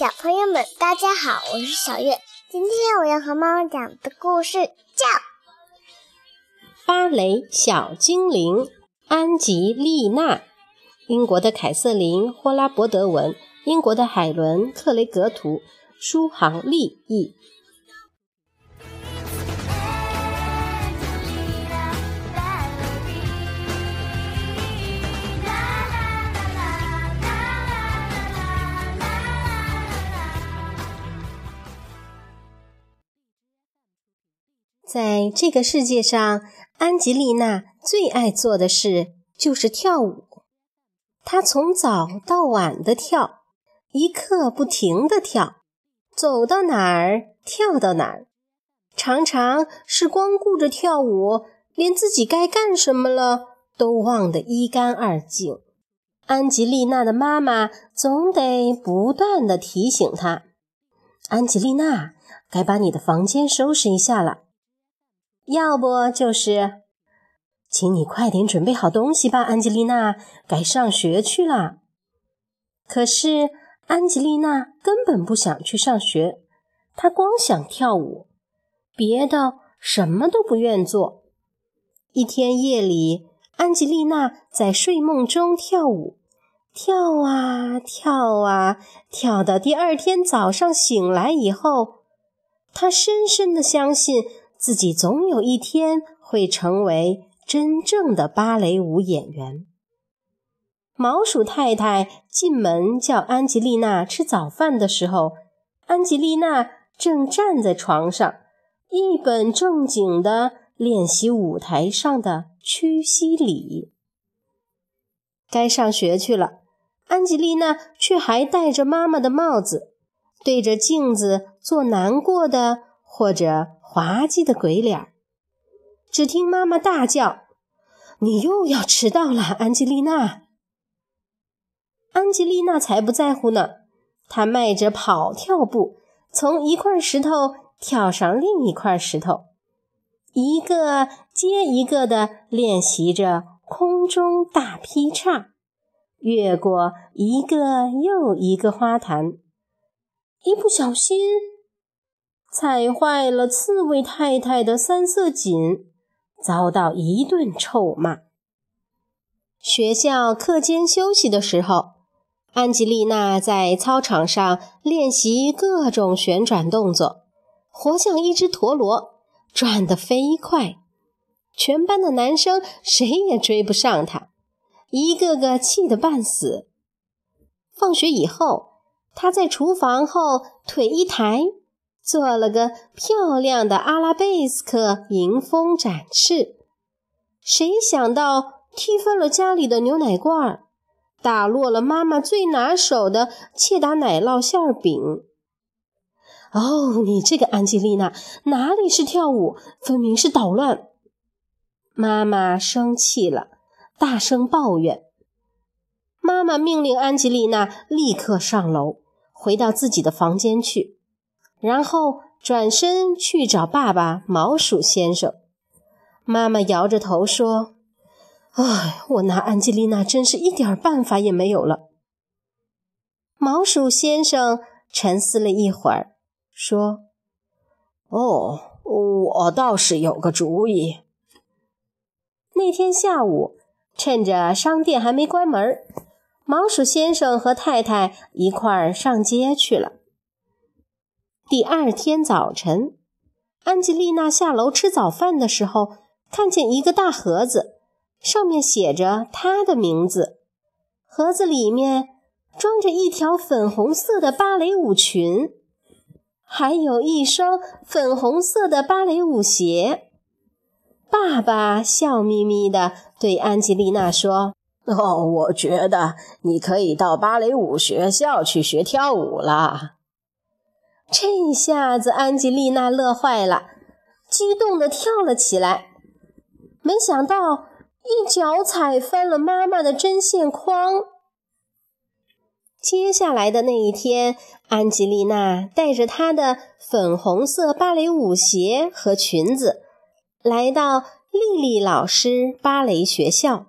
小朋友们，大家好，我是小月。今天我要和妈妈讲的故事叫《芭蕾小精灵》。安吉丽娜，英国的凯瑟琳·霍拉伯德文，英国的海伦·克雷格图，舒航丽译。在这个世界上，安吉丽娜最爱做的事就是跳舞。她从早到晚的跳，一刻不停的跳，走到哪儿跳到哪儿，常常是光顾着跳舞，连自己该干什么了都忘得一干二净。安吉丽娜的妈妈总得不断的提醒她：“安吉丽娜，该把你的房间收拾一下了。”要不就是，请你快点准备好东西吧，安吉丽娜，该上学去了。可是安吉丽娜根本不想去上学，她光想跳舞，别的什么都不愿做。一天夜里，安吉丽娜在睡梦中跳舞，跳啊跳啊，跳到第二天早上醒来以后，她深深的相信。自己总有一天会成为真正的芭蕾舞演员。毛鼠太太进门叫安吉丽娜吃早饭的时候，安吉丽娜正站在床上，一本正经地练习舞台上的屈膝礼。该上学去了，安吉丽娜却还戴着妈妈的帽子，对着镜子做难过的或者。滑稽的鬼脸儿只听妈妈大叫：“你又要迟到了，安吉丽娜！”安吉丽娜才不在乎呢，她迈着跑跳步，从一块石头跳上另一块石头，一个接一个地练习着空中大劈叉，越过一个又一个花坛，一不小心。踩坏了刺猬太太的三色锦，遭到一顿臭骂。学校课间休息的时候，安吉丽娜在操场上练习各种旋转动作，活像一只陀螺，转得飞快。全班的男生谁也追不上她，一个个气得半死。放学以后，她在厨房后腿一抬。做了个漂亮的阿拉贝斯克迎风展翅，谁想到踢翻了家里的牛奶罐，打落了妈妈最拿手的切达奶酪馅饼。哦，你这个安吉丽娜，哪里是跳舞，分明是捣乱！妈妈生气了，大声抱怨。妈妈命令安吉丽娜立刻上楼，回到自己的房间去。然后转身去找爸爸毛鼠先生。妈妈摇着头说：“唉，我拿安吉丽娜真是一点办法也没有了。”毛鼠先生沉思了一会儿，说：“哦，我倒是有个主意。”那天下午，趁着商店还没关门，毛鼠先生和太太一块儿上街去了。第二天早晨，安吉丽娜下楼吃早饭的时候，看见一个大盒子，上面写着她的名字。盒子里面装着一条粉红色的芭蕾舞裙，还有一双粉红色的芭蕾舞鞋。爸爸笑眯眯地对安吉丽娜说：“哦，我觉得你可以到芭蕾舞学校去学跳舞了。”这下子，安吉丽娜乐坏了，激动地跳了起来。没想到，一脚踩翻了妈妈的针线筐。接下来的那一天，安吉丽娜带着她的粉红色芭蕾舞鞋和裙子，来到丽丽老师芭蕾学校，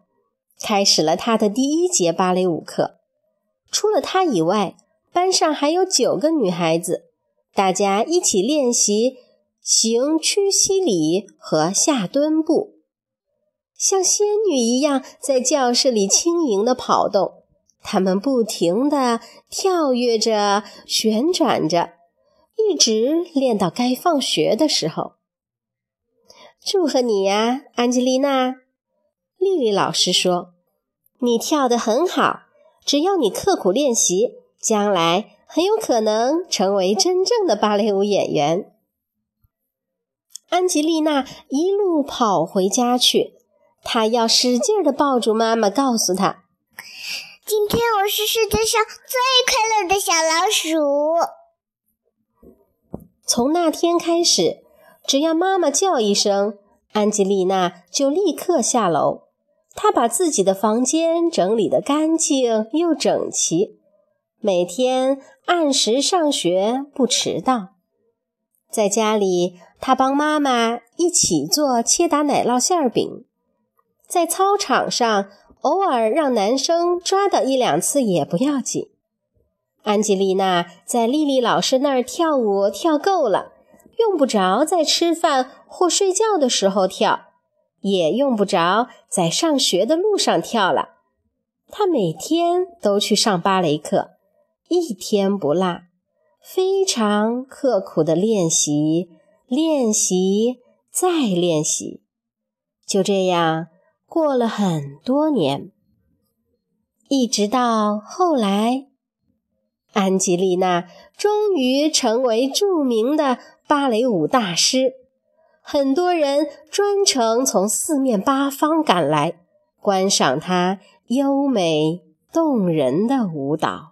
开始了她的第一节芭蕾舞课。除了她以外，班上还有九个女孩子，大家一起练习行屈膝礼和下蹲步，像仙女一样在教室里轻盈地跑动。他们不停地跳跃着、旋转着，一直练到该放学的时候。祝贺你呀，安吉丽娜！丽丽老师说：“你跳得很好，只要你刻苦练习，将来很有可能成为真正的芭蕾舞演员。”安吉丽娜一路跑回家去，她要使劲的抱住妈妈，告诉她：“今天我是世界上最快乐的小老鼠。”从那天开始，只要妈妈叫一声，安吉丽娜就立刻下楼。她把自己的房间整理得干净又整齐，每天按时上学，不迟到。在家里，他帮妈妈一起做切达奶酪馅饼。在操场上，偶尔让男生抓到一两次也不要紧。安吉丽娜在丽丽老师那儿跳舞跳够了，用不着在吃饭或睡觉的时候跳。也用不着在上学的路上跳了。她每天都去上芭蕾课，一天不落，非常刻苦的练习，练习再练习。就这样过了很多年，一直到后来，安吉丽娜终于成为著名的芭蕾舞大师。很多人专程从四面八方赶来，观赏她优美动人的舞蹈。